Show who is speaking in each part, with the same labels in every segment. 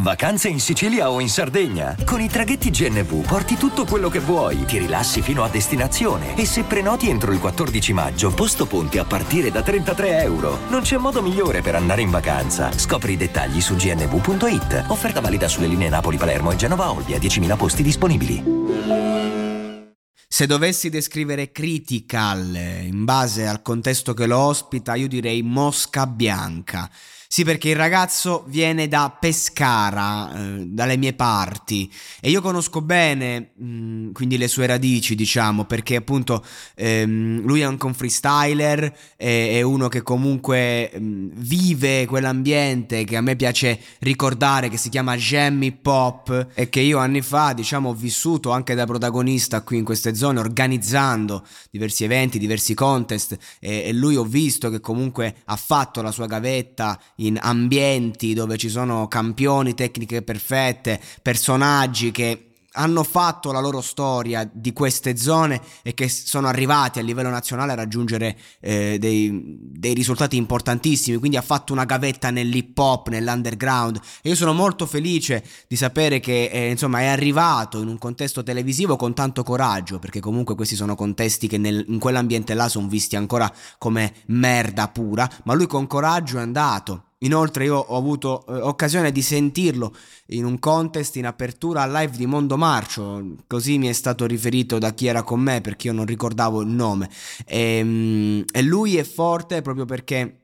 Speaker 1: Vacanze in Sicilia o in Sardegna? Con i traghetti GNV porti tutto quello che vuoi, ti rilassi fino a destinazione e se prenoti entro il 14 maggio, posto ponti a partire da 33 euro. Non c'è modo migliore per andare in vacanza. Scopri i dettagli su gnv.it. Offerta valida sulle linee Napoli-Palermo e Genova-Olbia, 10.000 posti disponibili.
Speaker 2: Se dovessi descrivere Critical in base al contesto che lo ospita, io direi Mosca Bianca. Sì, perché il ragazzo viene da Pescara, eh, dalle mie parti, e io conosco bene mh, mm, quindi le sue radici, diciamo, perché appunto ehm, lui è anche un freestyler, è, è uno che comunque mh, mm, vive quell'ambiente che a me piace ricordare, che si chiama jam hip hop, e che io anni fa, diciamo, ho vissuto anche da protagonista qui in queste zone, organizzando diversi eventi, diversi contest, e, e lui ho visto che comunque ha fatto la sua gavetta in ambienti dove ci sono campioni, tecniche perfette, personaggi che hanno fatto la loro storia di queste zone e che sono arrivati a livello nazionale a raggiungere eh, dei, dei, risultati importantissimi, quindi ha fatto una gavetta nell'hip hop, nell'underground. E io sono molto felice di sapere che eh, insomma è arrivato in un contesto televisivo con tanto coraggio, perché comunque questi sono contesti che nel, in quell'ambiente là sono visti ancora come merda pura, ma lui con coraggio è andato Inoltre io ho avuto eh, occasione di sentirlo in un contest in apertura al live di Mondo Marcio, così mi è stato riferito da chi era con me perché io non ricordavo il nome. E, ehm, e lui è forte proprio perché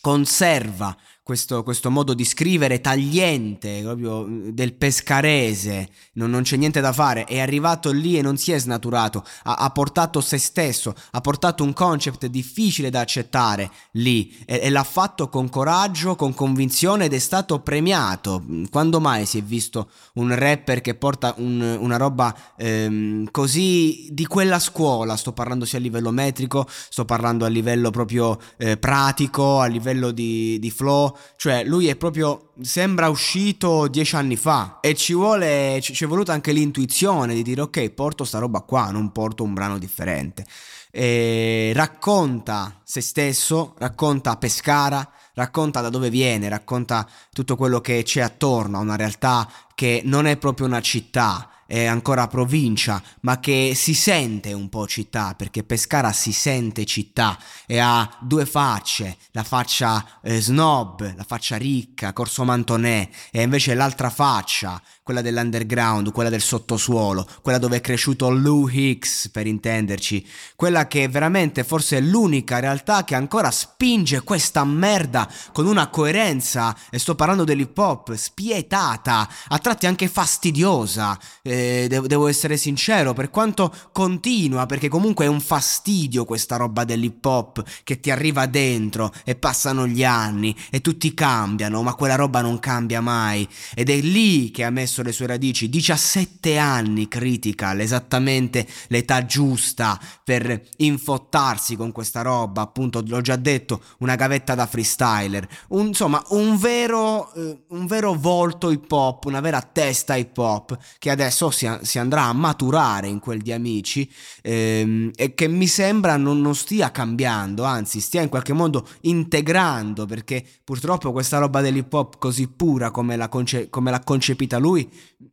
Speaker 2: conserva questo, questo, modo di scrivere tagliente, proprio mm, del pescarese, non, non, c'è niente da fare, è arrivato lì e non si è snaturato, ha, ha, portato se stesso, ha portato un concept difficile da accettare lì e, e, l'ha fatto con coraggio, con convinzione ed è stato premiato. Quando mai si è visto un rapper che porta un, una roba ehm, così di quella scuola? Sto parlando sia a livello metrico, sto parlando a livello proprio eh, pratico, a livello di, di flow cioè lui è proprio, sembra uscito dieci anni fa e ci vuole, ci, è voluta anche l'intuizione di dire ok, porto sta roba qua, non porto un brano differente. E racconta se stesso, racconta Pescara, racconta da dove viene, racconta tutto quello che c'è attorno a una realtà che non è proprio una città, è ancora provincia, ma che si sente un po' città, perché Pescara si sente città e ha due facce, la faccia eh, snob, la faccia ricca, Corso Mantonè, e invece l'altra faccia, quella dell'underground, quella del sottosuolo, quella dove è cresciuto Lou Hicks, per intenderci, quella che veramente forse è l'unica realtà che ancora spinge questa merda con una coerenza, e sto parlando dell'hip hop, spietata, a tratti anche fastidiosa. Eh, devo, devo essere sincero, per quanto continua, perché comunque è un fastidio questa roba dell'hip hop che ti arriva dentro e passano gli anni e tutti cambiano, ma quella roba non cambia mai. Ed è lì che ha messo le sue radici, 17 anni critical, esattamente l'età giusta per infottarsi con questa roba, appunto l'ho già detto, una gavetta da freestyler, un, insomma un vero, eh, un vero volto hip hop, una vera testa hip hop che adesso si, si, andrà a maturare in quel di amici ehm, e che mi sembra non, non, stia cambiando, anzi stia in qualche modo integrando perché purtroppo questa roba dell'hip hop così pura come l'ha, conce- come l'ha concepita lui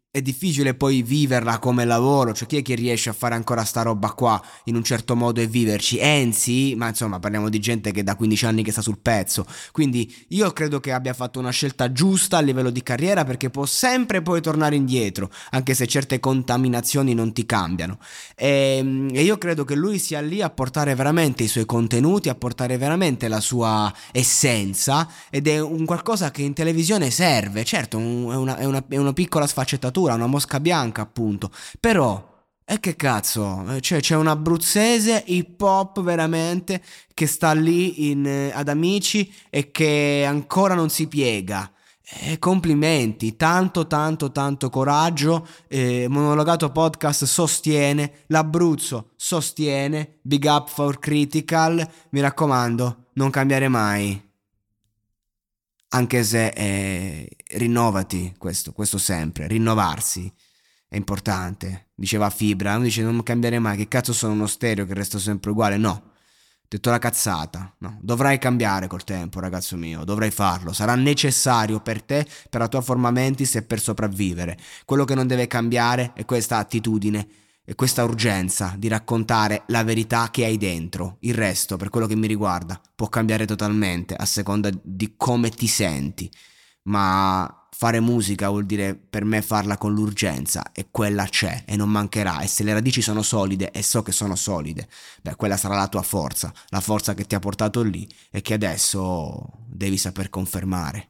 Speaker 2: è difficile poi viverla come lavoro, cioè chi è che riesce a fare ancora sta roba qua in un certo modo e viverci? Enzi, ma insomma parliamo di gente che da 15 anni che sta sul pezzo, quindi io credo che abbia fatto una scelta giusta a livello di carriera perché può sempre poi tornare indietro, anche se certe contaminazioni non ti cambiano. E, ehm, e io credo che lui sia lì a portare veramente i suoi contenuti, a portare veramente la sua essenza ed è un qualcosa che in televisione serve, certo è una, è una, è una piccola sfaccettatura addirittura una mosca bianca, appunto. Però, e che cazzo, eh, cioè c'è un abruzzese hip hop veramente che sta lì in, eh, ad Amici e che ancora non si piega. Eh, complimenti, tanto tanto tanto coraggio. Eh, Monologato Podcast sostiene, l'Abruzzo sostiene, big up for critical. Mi raccomando, non cambiare mai anche se eh, rinnovati questo, questo sempre, rinnovarsi è importante. Diceva Fibra, uno dice non cambiare mai, che cazzo sono uno stereo che resto sempre uguale? No, detto la cazzata, no, dovrai cambiare col tempo ragazzo mio, dovrai farlo, sarà necessario per te, per la tua forma mentis e per sopravvivere. Quello che non deve cambiare è questa attitudine e questa urgenza di raccontare la verità che hai dentro. Il resto, per quello che mi riguarda, può cambiare totalmente a seconda di come ti senti. Ma fare musica vuol dire per me farla con l'urgenza e quella c'è e non mancherà e se le radici sono solide e so che sono solide, beh quella sarà la tua forza, la forza che ti ha portato lì e che adesso devi saper confermare.